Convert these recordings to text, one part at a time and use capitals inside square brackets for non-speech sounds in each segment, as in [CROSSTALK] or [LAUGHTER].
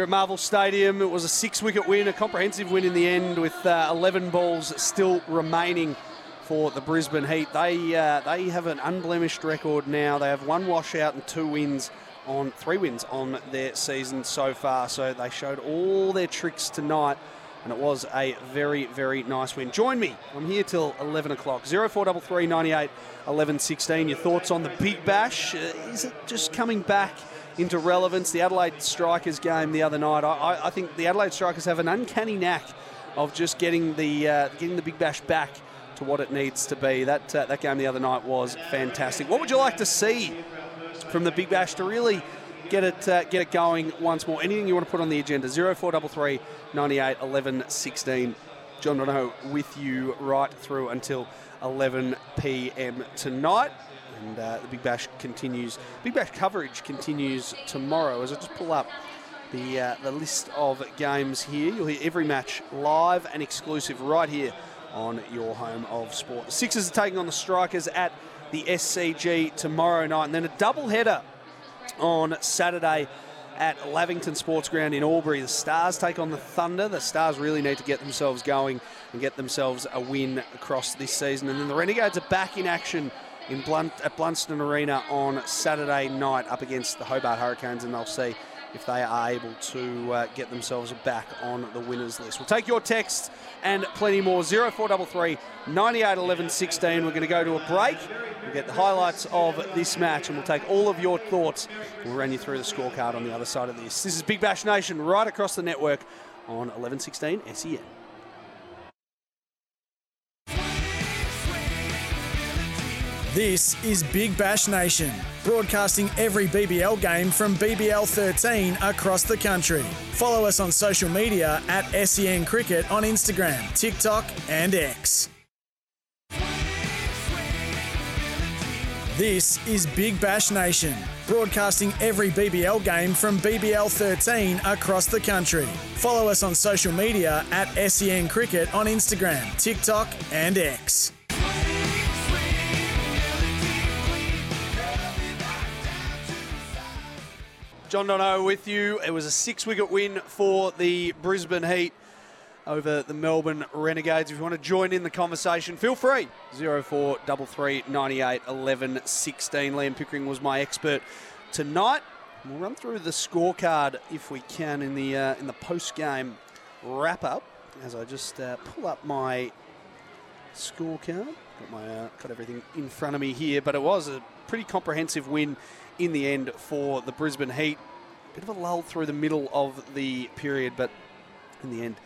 Here at Marvel Stadium, it was a six wicket win, a comprehensive win in the end, with uh, 11 balls still remaining for the Brisbane Heat. They, uh, they have an unblemished record now. They have one washout and two wins on three wins on their season so far. So they showed all their tricks tonight, and it was a very, very nice win. Join me. I'm here till 11 o'clock. 0433 98 11 16. Your thoughts on the Big Bash? Uh, is it just coming back? Into relevance. The Adelaide Strikers game the other night. I, I think the Adelaide Strikers have an uncanny knack of just getting the uh, getting the Big Bash back to what it needs to be. That uh, that game the other night was fantastic. What would you like to see from the Big Bash to really get it uh, get it going once more? Anything you want to put on the agenda? 0433 98 11 16. John Donohoe with you right through until 11 p.m. tonight. And uh, the Big Bash continues. Big Bash coverage continues tomorrow. As I just pull up the uh, the list of games here, you'll hear every match live and exclusive right here on your home of sport. The Sixers are taking on the Strikers at the SCG tomorrow night, and then a double header on Saturday at Lavington Sports Ground in Albury. The Stars take on the Thunder. The Stars really need to get themselves going and get themselves a win across this season. And then the Renegades are back in action in Blunt, at Blundstone Arena on Saturday night up against the Hobart Hurricanes, and they'll see if they are able to uh, get themselves back on the winners list. We'll take your texts and plenty more. 0433 98 11 16. We're going to go to a break. We'll get the highlights of this match and we'll take all of your thoughts. We'll run you through the scorecard on the other side of this. This is Big Bash Nation right across the network on 1116 SEN. This is Big Bash Nation, broadcasting every BBL game from BBL 13 across the country. Follow us on social media at SEN Cricket on Instagram, TikTok, and X. This is Big Bash Nation, broadcasting every BBL game from BBL 13 across the country. Follow us on social media at SEN Cricket on Instagram, TikTok, and X. John Donohoe with you. It was a six wicket win for the Brisbane Heat over the Melbourne Renegades. If you want to join in the conversation, feel free. 0433 98 11 16. Liam Pickering was my expert tonight. We'll run through the scorecard if we can in the uh, in the post game wrap up as I just uh, pull up my scorecard. Got my uh, got everything in front of me here, but it was a pretty comprehensive win in the end for the Brisbane Heat. Bit of a lull through the middle of the period, but in the end,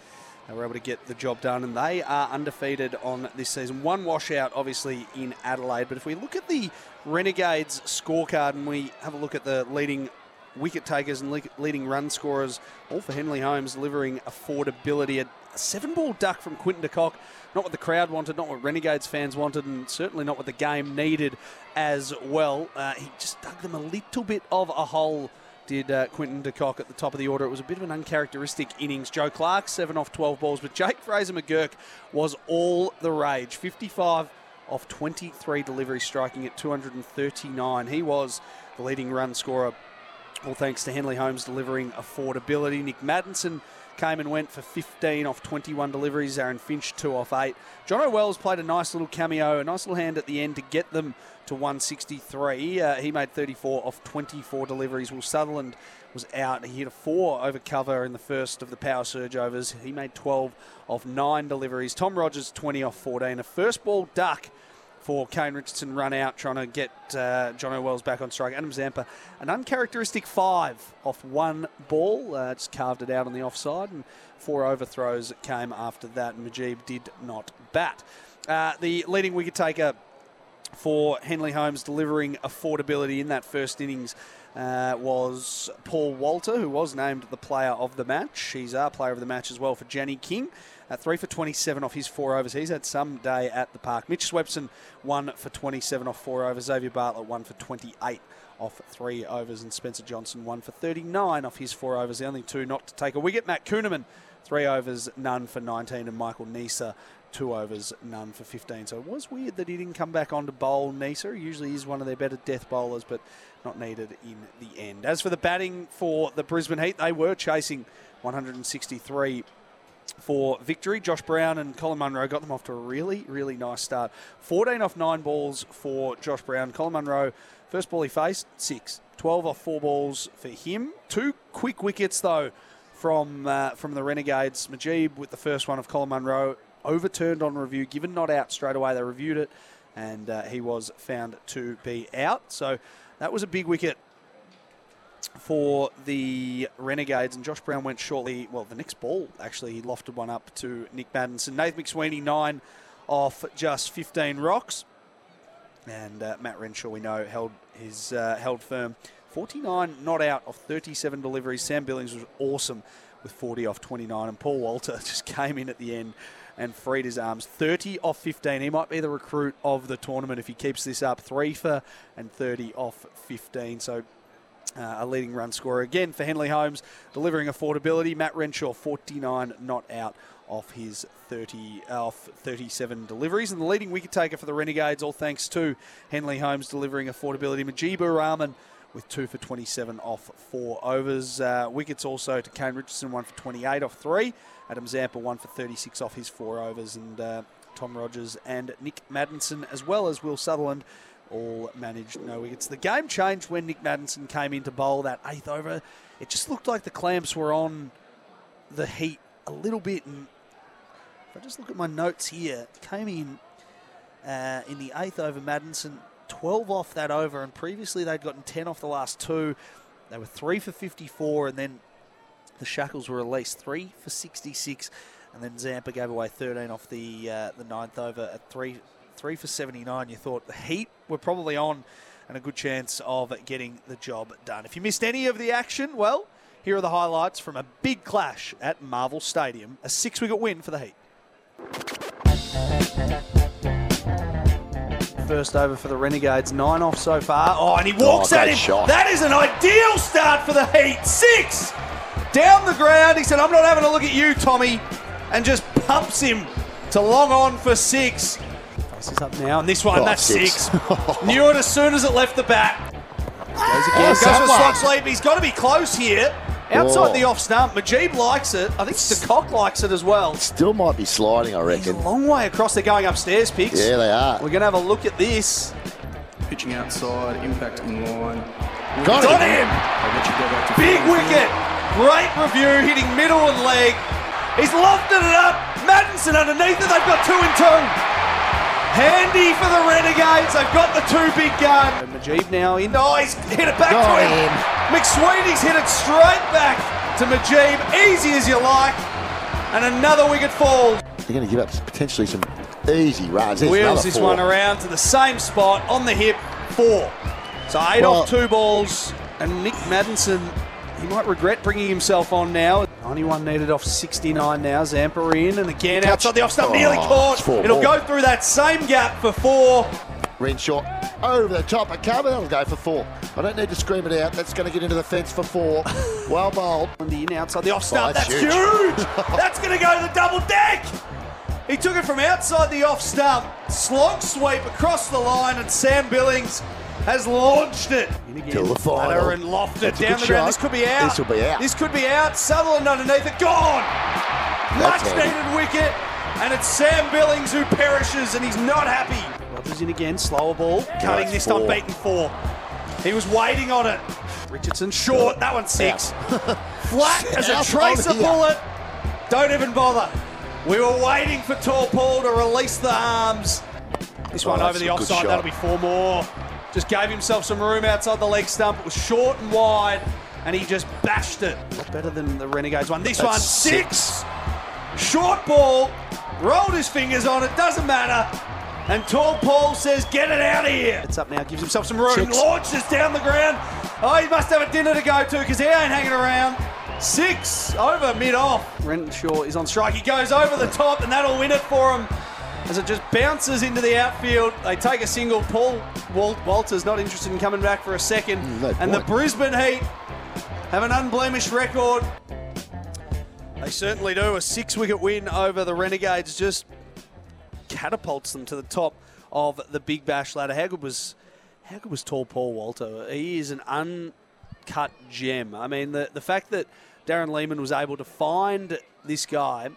they were able to get the job done, and they are undefeated on this season. One washout, obviously, in Adelaide. But if we look at the Renegades scorecard and we have a look at the leading wicket takers and leading run scorers, all for Henley Homes, delivering affordability. A seven ball duck from Quinton de Kock, not what the crowd wanted, not what Renegades fans wanted, and certainly not what the game needed as well. Uh, he just dug them a little bit of a hole. Did uh, Quinton de Kock at the top of the order. It was a bit of an uncharacteristic innings. Joe Clark, 7 off 12 balls, but Jake Fraser McGurk was all the rage. 55 off 23 deliveries, striking at 239. He was the leading run scorer all thanks to Henley Homes delivering affordability. Nick Maddinson came and went for 15 off 21 deliveries. Aaron Finch, 2 off 8. Jon Wells played a nice little cameo, a nice little hand at the end to get them to 163. Uh, he made 34 off 24 deliveries. Will Sutherland was out. He hit a 4 over cover in the first of the power surge overs. He made 12 off 9 deliveries. Tom Rogers, 20 off 14. A first ball duck for Kane Richardson run out trying to get uh, John O'Wells back on strike. Adam Zampa, an uncharacteristic five off one ball, uh, just carved it out on the offside, and four overthrows came after that. Mujeeb did not bat. Uh, the leading wicket taker for Henley Homes delivering affordability in that first innings uh, was Paul Walter, who was named the player of the match. He's our player of the match as well for Jenny King. Uh, three for 27 off his four overs. He's had some day at the park. Mitch Swepson, one for 27 off four overs. Xavier Bartlett, one for 28 off three overs. And Spencer Johnson, one for 39 off his four overs. The only two not to take a wicket. Matt Kuhnemann, three overs, none for 19. And Michael Neser, two overs, none for 15. So it was weird that he didn't come back on to bowl Neser. He usually is one of their better death bowlers, but not needed in the end. As for the batting for the Brisbane Heat, they were chasing 163 for victory. Josh Brown and Colin Munro got them off to a really, really nice start. 14 off nine balls for Josh Brown. Colin Munro, first ball he faced, six. 12 off four balls for him. Two quick wickets, though, from uh, from the Renegades. Mujeeb with the first one of Colin Munro, overturned on review, given not out straight away. They reviewed it, and uh, he was found to be out. So that was a big wicket for the Renegades, and Josh Brown went shortly. Well, the next ball actually, he lofted one up to Nick Maddinson. Nathan McSweeney nine off just 15 rocks, and uh, Matt Renshaw we know held his uh, held firm. 49 not out of 37 deliveries. Sam Billings was awesome with 40 off 29, and Paul Walter [LAUGHS] just came in at the end and freed his arms. 30 off 15. He might be the recruit of the tournament if he keeps this up. Three for and 30 off 15. So uh, a leading run scorer again for Henley Homes, delivering affordability. Matt Renshaw, 49 not out off his 30 off 37 deliveries, and the leading wicket taker for the Renegades, all thanks to Henley Homes delivering affordability. Mujeebur Rahman with two for 27 off four overs. Uh, wickets also to Kane Richardson, one for 28 off three. Adam Zampa, one for 36 off his four overs, and uh, Tom Rogers and Nick Maddinson, as well as Will Sutherland all managed no wickets. The game changed when Nick Maddinson came in to bowl that eighth over. It just looked like the clamps were on the heat a little bit. And if I just look at my notes here, came in uh, in the eighth over. Maddinson 12 off that over, and previously they'd gotten 10 off the last two. They were three for 54, and then the Shackles were released three for 66, and then Zampa gave away 13 off the uh, the ninth over at three three for 79. You thought the Heat were probably on and a good chance of getting the job done. If you missed any of the action, well, here are the highlights from a big clash at Marvel Stadium. A six wicket win for the Heat. First over for the Renegades, nine off so far. Oh, and he walks Oh, at great him. shot. That is an ideal start for the Heat. Six down the ground. He said, I'm not having a look at you, Tommy, and just pumps him to long on for six. Faces up now, and this one, Oh, that's six. six. [LAUGHS] Knew it as soon as it left the bat. Goes again, Oh, goes for that slot sleep. He's got to be close here. Outside Oh. the off stump. Mujeeb likes it. I think de Kock likes it as well. Still might be sliding, I He's a reckon. long way across. They're going upstairs, Pigs. Yeah, they are. We're going to have a look at this. Pitching outside, impact in line. Got Got him. him! I'll let you go back to Big wicket. Great review, hitting middle and leg. He's lofted it up. Maddinson underneath it. They've got two and two. Handy for the Renegades. They've got the two big guns. And Mujeeb now in. Oh, he's hit it back to him. him. McSweeney's hit it straight back to Mujeeb. Easy as you like. And another wicket falls. They're going to give up potentially some easy runs. There's Wheels this four. one around to the same spot on the hip. Four. So eight Well- off two balls. And Nick Maddinson, he might regret bringing himself on now. 91 needed off 69 now. Zampa in and again Touch. outside the off stump, Oh, nearly caught. It'll ball. go through that same gap for four. Renshaw over the top of cover. That'll go for four. I don't need to scream it out. That's going to get into the fence for four. [LAUGHS] well bowled. On the in outside the off stump. that's that's huge. huge. [LAUGHS] that's going to go to the double deck. He took it from outside the off stump, slog sweep across the line, and Sam Billings has launched it. In again. Till the final. Ladder and lofted That's down good the ground. shot. This could be out. This will be out. This could be out. Sutherland underneath it. Gone. That's Much heavy. needed wicket. And it's Sam Billings who perishes, and he's not happy. Rogers in again, slower ball, cutting it's this four. unbeaten four. He was waiting on it. Richardson short, that one's six. [LAUGHS] Flat as a tracer bullet. Don't even bother. We were waiting for Tall Paul to release the arms. This Oh, one over the offside, that'll be four more. Just gave himself some room outside the leg stump. It was short and wide, and he just bashed it. Not better than the Renegades one. This That's one, six. six. Short ball, rolled his fingers on it, doesn't matter. And Tall Paul says, get it out of here. It's up now, gives himself some room, Six. launches down the ground. Oh, he must have a dinner to go to because he ain't hanging around. Six over mid off. Renshaw is on strike. He goes over the top, and that'll win it for him as it just bounces into the outfield. They take a single. Paul Wal- Walters not interested in coming back for a second. Mm, and the. Brisbane Heat have an unblemished record. They certainly do. A six wicket win over the Renegades just catapults them to the top of the Big Bash ladder. How good was how good was tall Paul Walter? He is an uncut gem. I mean, the the fact that Darren Lehmann was able to find this guy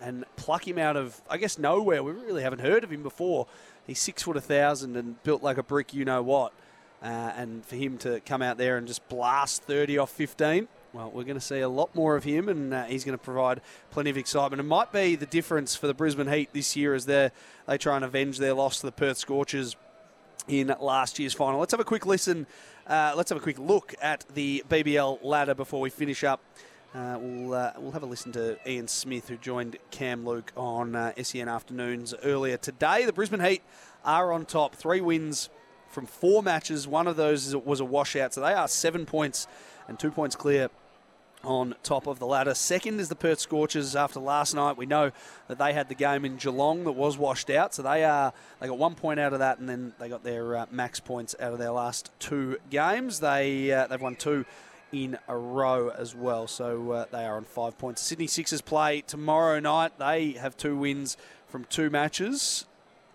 and pluck him out of, I guess, nowhere. We really haven't heard of him before. He's six foot a thousand and built like a brick, you know what. Uh, and for him to come out there and just blast 30 off 15, well, we're going to see a lot more of him, and uh, he's going to provide plenty of excitement. It might be the difference for the Brisbane Heat this year as they they try and avenge their loss to the Perth Scorchers in last year's final. Let's have a quick listen. Uh, let's have a quick look at the BBL ladder before we finish up. Uh, we'll uh, we'll have a listen to Ian Smith, who joined Cam Luke on uh, SEN afternoons earlier today. The Brisbane Heat are on top, three wins from four matches. One of those was a washout, so they are seven points and two points clear on top of the ladder. Second is the Perth Scorchers. After last night, we know that they had the game in Geelong that was washed out, so they are they got one point out of that, and then they got their uh, max points out of their last two games. They uh, they've won two in a row as well, so uh, they are on five points. Sydney Sixers play tomorrow night. They have two wins from two matches,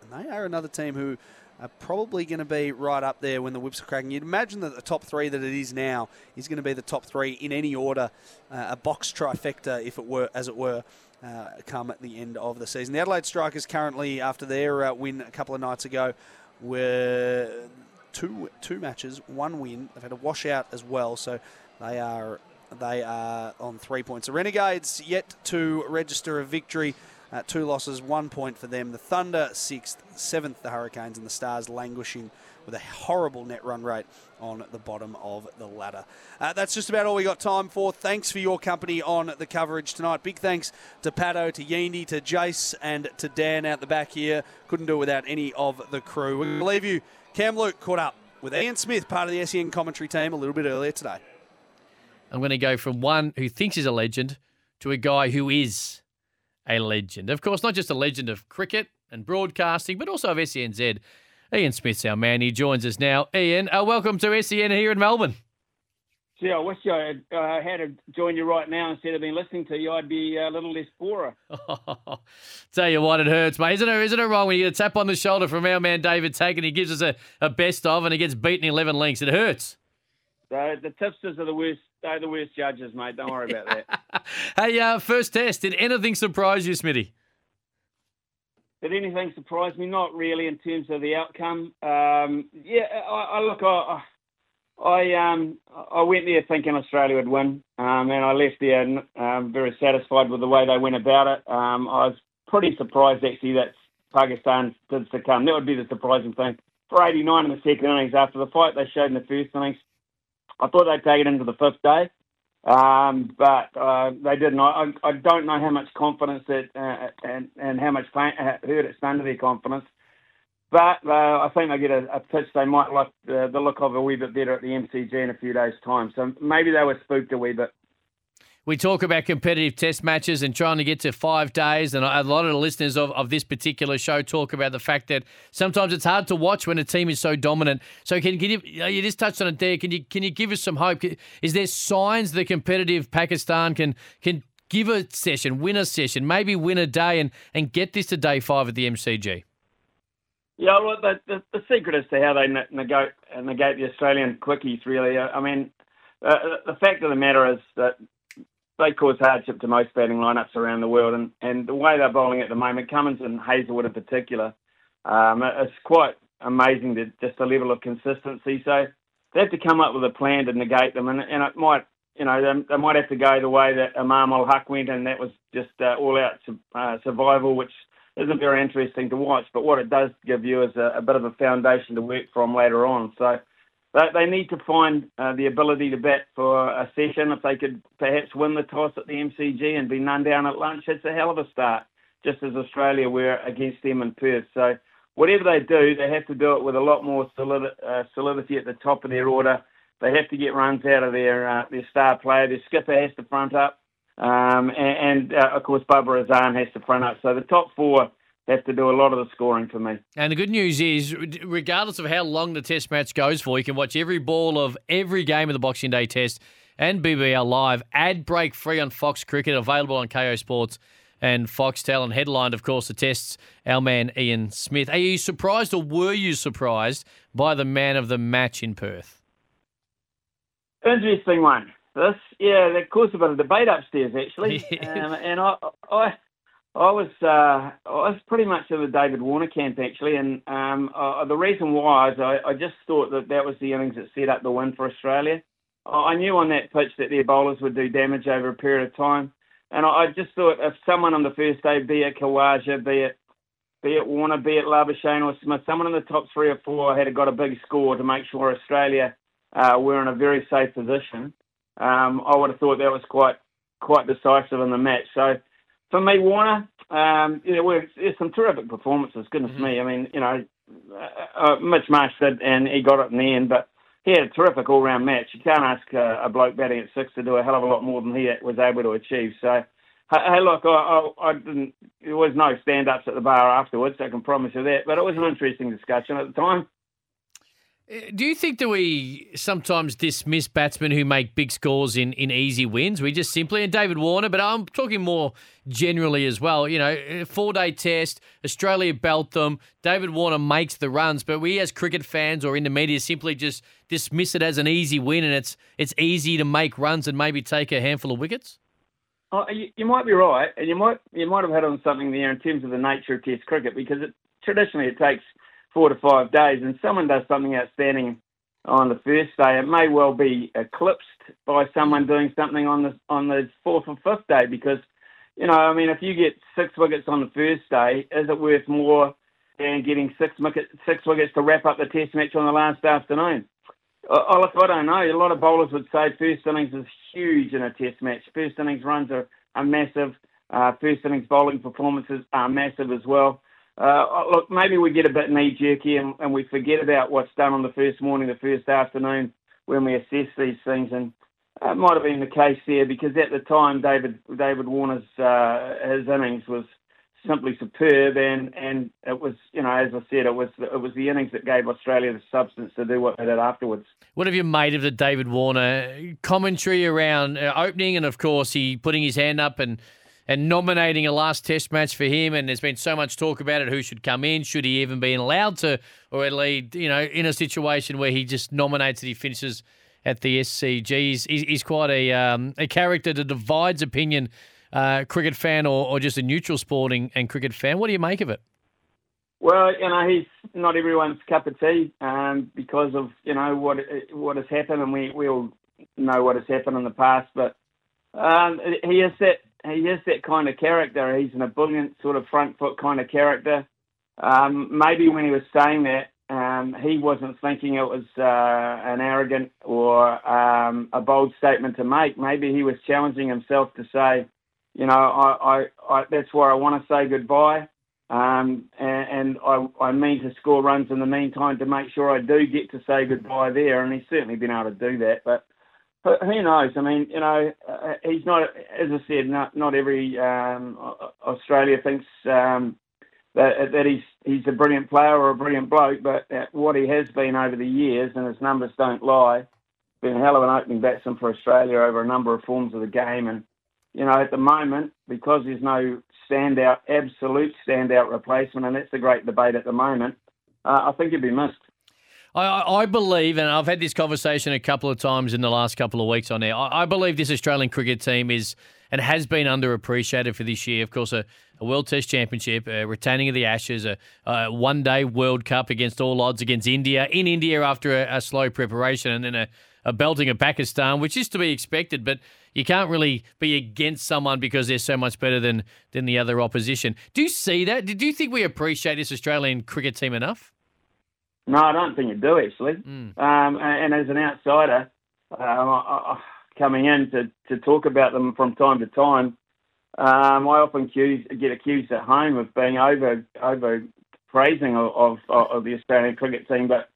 and they are another team who are probably going to be right up there when the whips are cracking. You'd imagine that the top three that it is now is going to be the top three in any order, uh, a box trifecta, if it were, as it were. Uh, come at the end of the season. The Adelaide Strikers currently, after their uh, win a couple of nights ago, were two two matches, one win. They've had a washout as well, so they are they are on three points. The Renegades yet to register a victory. Uh, two losses, one point for them. The Thunder sixth, seventh the Hurricanes, and the Stars languishing with a horrible net run rate on the bottom of the ladder. Uh, that's just about all we got time for. Thanks for your company on the coverage tonight. Big thanks to Pato, to Yendi, to Jace, and to Dan out the back here. Couldn't do it without any of the crew. We leave you. Cam Luke caught up with Ian Smith, part of the SEN commentary team, a little bit earlier today. I'm going to go from one who thinks he's a legend to a guy who is a legend. Of course, not just a legend of cricket and broadcasting, but also of SENZ. Ian Smith's our man. He joins us now. Ian, uh, welcome to SEN here in Melbourne. Gee, I wish I had, uh, had to join you right now instead of been listening to you. I'd be a little less poorer. [LAUGHS] Tell you what, it hurts, mate. Isn't it, isn't it wrong when you get a tap on the shoulder from our man David Tag and he gives us a, a best of and he gets beaten 11 links? It hurts. So the tipsters are the worst. They're the worst judges, mate. Don't worry about that. [LAUGHS] Hey, uh, first test. Did anything surprise you, Smitty? Did anything surprise me? Not really in terms of the outcome. Um, yeah, I, I look, I, I um, I went there thinking Australia would win, um, and I left there um, very satisfied with the way they went about it. Um, I was pretty surprised actually that Pakistan did succumb. That would be the surprising thing. For 89 in the second innings, after the fight they showed in the first innings, I thought they'd take it into the fifth day. Um, but uh, they didn't. I, I don't know how much confidence it uh, and and how much pain, uh, hurt it's done to their confidence. But uh, I think they get a, a pitch they might like uh, the look of a wee bit better at the MCG in a few days' time. So maybe they were spooked a wee bit. We talk about competitive test matches and trying to get to five days, and a lot of the listeners of, of this particular show talk about the fact that sometimes it's hard to watch when a team is so dominant. So, can, can you uh, you just touched on it there? Can you can you give us some hope? Is there signs that competitive Pakistan can can give a session, win a session, maybe win a day, and and get this to day five at the MCG? Yeah, look, the, the, the secret as to how they negate, uh, negate the Australian quickies, really. Uh, I mean, uh, the fact of the matter is that they cause hardship to most batting lineups around the world, and, and the way they're bowling at the moment, Cummins and Hazlewood in particular, um, it's quite amazing to, just the level of consistency. So they have to come up with a plan to negate them, and, and it might, you know, they, they might have to go the way that Imam ul Haq went, and that was just uh, all-out uh, survival, which isn't very interesting to watch. But what it does give you is a, a bit of a foundation to work from later on. So they, they need to find uh, the ability to bat for a session. If they could perhaps win the toss at the MCG and be none down at lunch, it's a hell of a start. Just as Australia were against them in Perth. So whatever they do, they have to do it with a lot more solid, uh, solidity at the top of their order. They have to get runs out of their uh, their star player. Their skipper has to front up, um, and, and uh, of course Babar Azam has to front up. So the top four have to do a lot of the scoring for me. And the good news is, regardless of how long the Test match goes for, you can watch every ball of every game of the Boxing Day Test and BBL Live, ad break free on Fox Cricket, available on Kayo Sports and Foxtel, and headlined, of course, the tests, our man Ian Smith. Are you surprised or were you surprised by the man of the match in Perth? Interesting one. This, yeah, there caused a bit of debate upstairs, actually. [LAUGHS] um, and I, I, I was uh, I was pretty much in the David Warner camp actually, and um, uh, the reason why is I, I, just thought that that was the innings that set up the win for Australia. I knew on that pitch that their bowlers would do damage over a period of time, and I, just thought if someone on the first day, be it Khawaja, be it be it Warner, be it Labuschagne or Smith, someone in the top three or four had got a big score to make sure Australia uh, were in a very safe position. Um, I would have thought that was quite quite decisive in the match. So for me, Warner, um, you know, there's some terrific performances. Goodness mm-hmm. me, I mean, you know, uh, uh, Mitch Marsh did, and he got it in the end, but he had a terrific all-round match. You can't ask uh, a bloke batting at six to do a hell of a lot more than he was able to achieve. So, hey, look, I, I, I didn't. There was no stand-ups at the bar afterwards. I can promise you that. But it was an interesting discussion at the time. Do you think that we sometimes dismiss batsmen who make big scores in, in easy wins? We just simply, and David Warner, but I'm talking more generally as well. You know, four day test, Australia belt them, David Warner makes the runs, but we as cricket fans or in the media simply just dismiss it as an easy win and it's it's easy to make runs and maybe take a handful of wickets? Oh, you, you might be right, and you might you might have had on something there in terms of the nature of Test cricket because it, traditionally it takes – four to five days, and someone does something outstanding on the first day, it may well be eclipsed by someone doing something on the on the fourth or fifth day because, you know, I mean, if you get six wickets on the first day, is it worth more than getting six wickets six wickets to wrap up the Test match on the last afternoon? Oh, look, I don't know. A lot of bowlers would say first innings is huge in a Test match. First innings runs are, are massive. Uh, first innings bowling performances are massive as well. Uh, look, maybe we get a bit knee jerky and, and, we forget about what's done on the first morning, the first afternoon when we assess these things. And it might have been the case there because at the time, David David Warner's uh, his innings was simply superb, and, and it was you know as I said, it was it was the innings that gave Australia the substance to do what they did afterwards. What have you made of the David Warner commentary around uh, opening, and of course he putting his hand up and and nominating a last test match for him. And there's been so much talk about it. Who should come in? Should he even be allowed to, or at least, you know, in a situation where he just nominates and he finishes at the SCG? He's, he's quite a, um, a character that divides opinion, uh, cricket fan or, or just a neutral sporting and cricket fan. What do you make of it? Well, you know, he's not everyone's cup of tea um, because of, you know, what what has happened, and we, we all know what has happened in the past. But um, he is that he is that kind of character. He's an ebullient sort of front foot kind of character. Um, maybe when he was saying that, um, he wasn't thinking it was uh, an arrogant or um, a bold statement to make. Maybe he was challenging himself to say, you know, I, I, I that's where I want to say goodbye. Um, and, and I, I mean to score runs in the meantime to make sure I do get to say goodbye there. And he's certainly been able to do that. But who knows? I mean, you know, uh, he's not, as I said, not not every um, Australia thinks um, that that he's he's a brilliant player or a brilliant bloke, but what he has been over the years, and his numbers don't lie, been a hell of an opening batsman for Australia over a number of forms of the game, and you know, at the moment, because there's no standout, absolute standout replacement, and that's the great debate at the moment. uh, I think he'd be missed. I, I believe, and I've had this conversation a couple of times in the last couple of weeks on air. I, I believe this Australian cricket team is and has been underappreciated for this year. Of course, a, a World Test Championship, a retaining of the Ashes, a, a one day World Cup against all odds against India, in India after a, a slow preparation, and then a, a belting of Pakistan, which is to be expected, but you can't really be against someone because they're so much better than, than the other opposition. Do you see that? Do you think we appreciate this Australian cricket team enough? No, I don't think you do actually. Mm. Um, and, and, as an outsider, I, I, coming in to, to talk about them from time to time, um, I often accuse, get accused at home of being over over praising of, of, of the Australian cricket team, but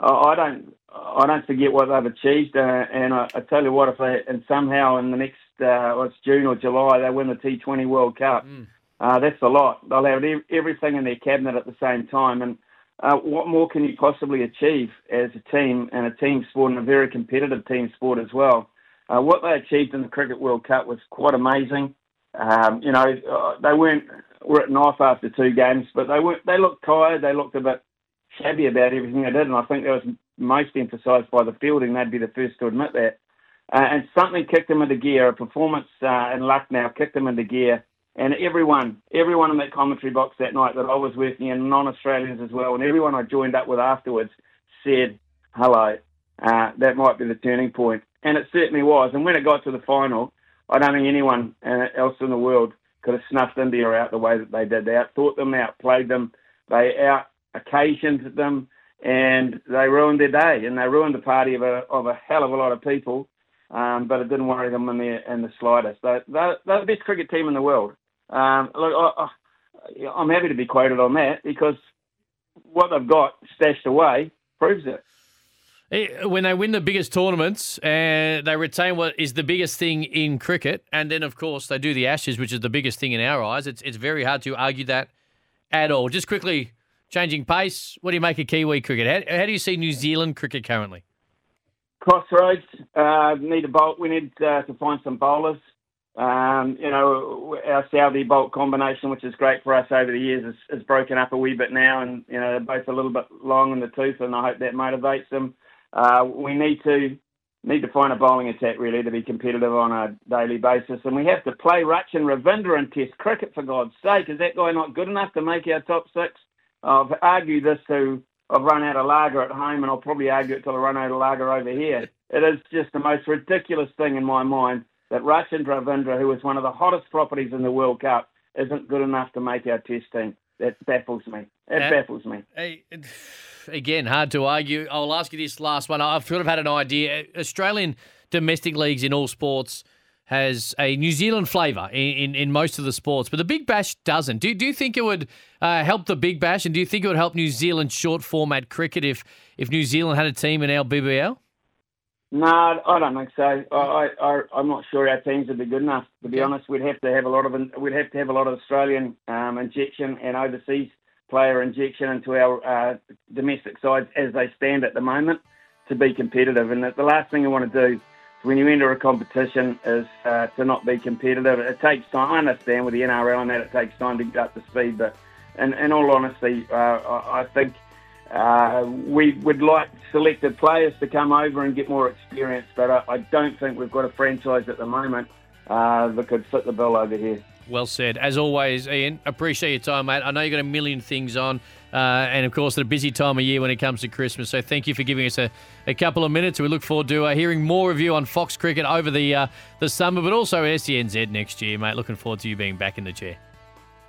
I don't I don't forget what they've achieved, uh, and I, I, tell you what, if they and somehow in the next uh, well, it's June or July they win the T20 World Cup, mm. uh, that's a lot. They'll have everything in their cabinet at the same time, and uh, what more can you possibly achieve as a team and a team sport and a very competitive team sport as well? Uh, what they achieved in the Cricket World Cup was quite amazing. Um, you know, uh, they weren't written off after two games, but they weren't. They looked tired. They looked a bit shabby about everything they did, and I think that was most emphasised by the fielding. They'd be the first to admit that. Uh, and something kicked them into gear. A performance uh, in Lucknow kicked them into gear and everyone, everyone in that commentary box that night that I was working in, non-Australians as well, and everyone I joined up with afterwards said, "Hello, uh, that might be the turning point," and it certainly was. And when it got to the final, I don't think anyone uh, else in the world could have snuffed India out the way that they did. They outthought them, outplayed them, they out occasioned them, and they ruined their day and they ruined the party of a of a hell of a lot of people. Um, but it didn't worry them in the in the slightest. They, they're, they're the best cricket team in the world. Um, look, I, I'm happy to be quoted on that because what they've got stashed away proves it. When they win the biggest tournaments and they retain what is the biggest thing in cricket, and then of course they do the Ashes, which is the biggest thing in our eyes, it's it's very hard to argue that at all. Just quickly changing pace, what do you make of Kiwi cricket? How, how do you see New Zealand cricket currently? Crossroads. Uh, need a bolt. We need uh, to find some bowlers. Um, you know, our Southee Boult combination, which is great for us over the years, is, is, broken up a wee bit now, and you know they're both a little bit long in the tooth, and I hope that motivates them. Uh, we need to need to find a bowling attack really to be competitive on a daily basis, and we have to play Rachin Ravindra in Test cricket for God's sake. Is that guy not good enough to make our top six? I've argued this to I've run out of lager at home, and I'll probably argue it till I run out of lager over here. [LAUGHS] It is just the most ridiculous thing in my mind that Rachin Ravindra, who is one of the hottest properties in the World Cup, isn't good enough to make our test team. That baffles me. It uh, baffles me. again, hard to argue. I'll ask you this last one. I've sort of had an idea. Australian domestic leagues in all sports has a New Zealand flavour in, in, in, most of the sports, but the Big Bash doesn't. Do, do you think it would uh, help the Big Bash, and do you think it would help New Zealand short format cricket if, if New Zealand had a team in our BBL? No, I don't think so. I, I, I'm not sure our teams would be good enough. To be honest, we'd have to have a lot of we'd have to have a lot of Australian um, injection and overseas player injection into our uh, domestic sides as they stand at the moment to be competitive. And the last thing you want to do when you enter a competition is uh, to not be competitive. It takes time. I understand with the NRL and that it takes time to get up to speed, but in, in all honesty, uh, I, I think uh, we would like selected players to come over and get more experience, but I, I don't think we've got a franchise at the moment uh, that could fit the bill over here. Well said. As always, Ian, appreciate your time, mate. I know you've got a million things on, uh, and of course, at a busy time of year when it comes to Christmas. So thank you for giving us a, a couple of minutes. We look forward to uh, hearing more of you on Fox Cricket over the uh, the summer, but also SENZ next year, mate. Looking forward to you being back in the chair.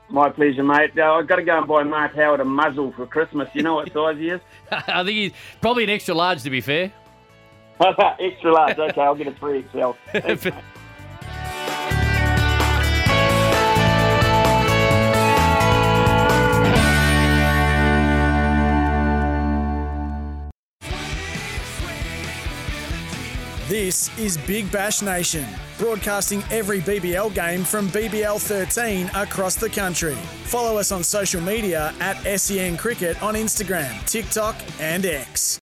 My pleasure, mate. Uh, I've got to go and buy Mark Howard a muzzle for Christmas. You know what [LAUGHS] size he is? I think he's probably an extra large, to be fair. [LAUGHS] extra large. Okay, I'll get a 3XL. [LAUGHS] This is Big Bash Nation, broadcasting every BBL game from BBL 13 across the country. Follow us on social media at SEN Cricket on Instagram, TikTok, and X.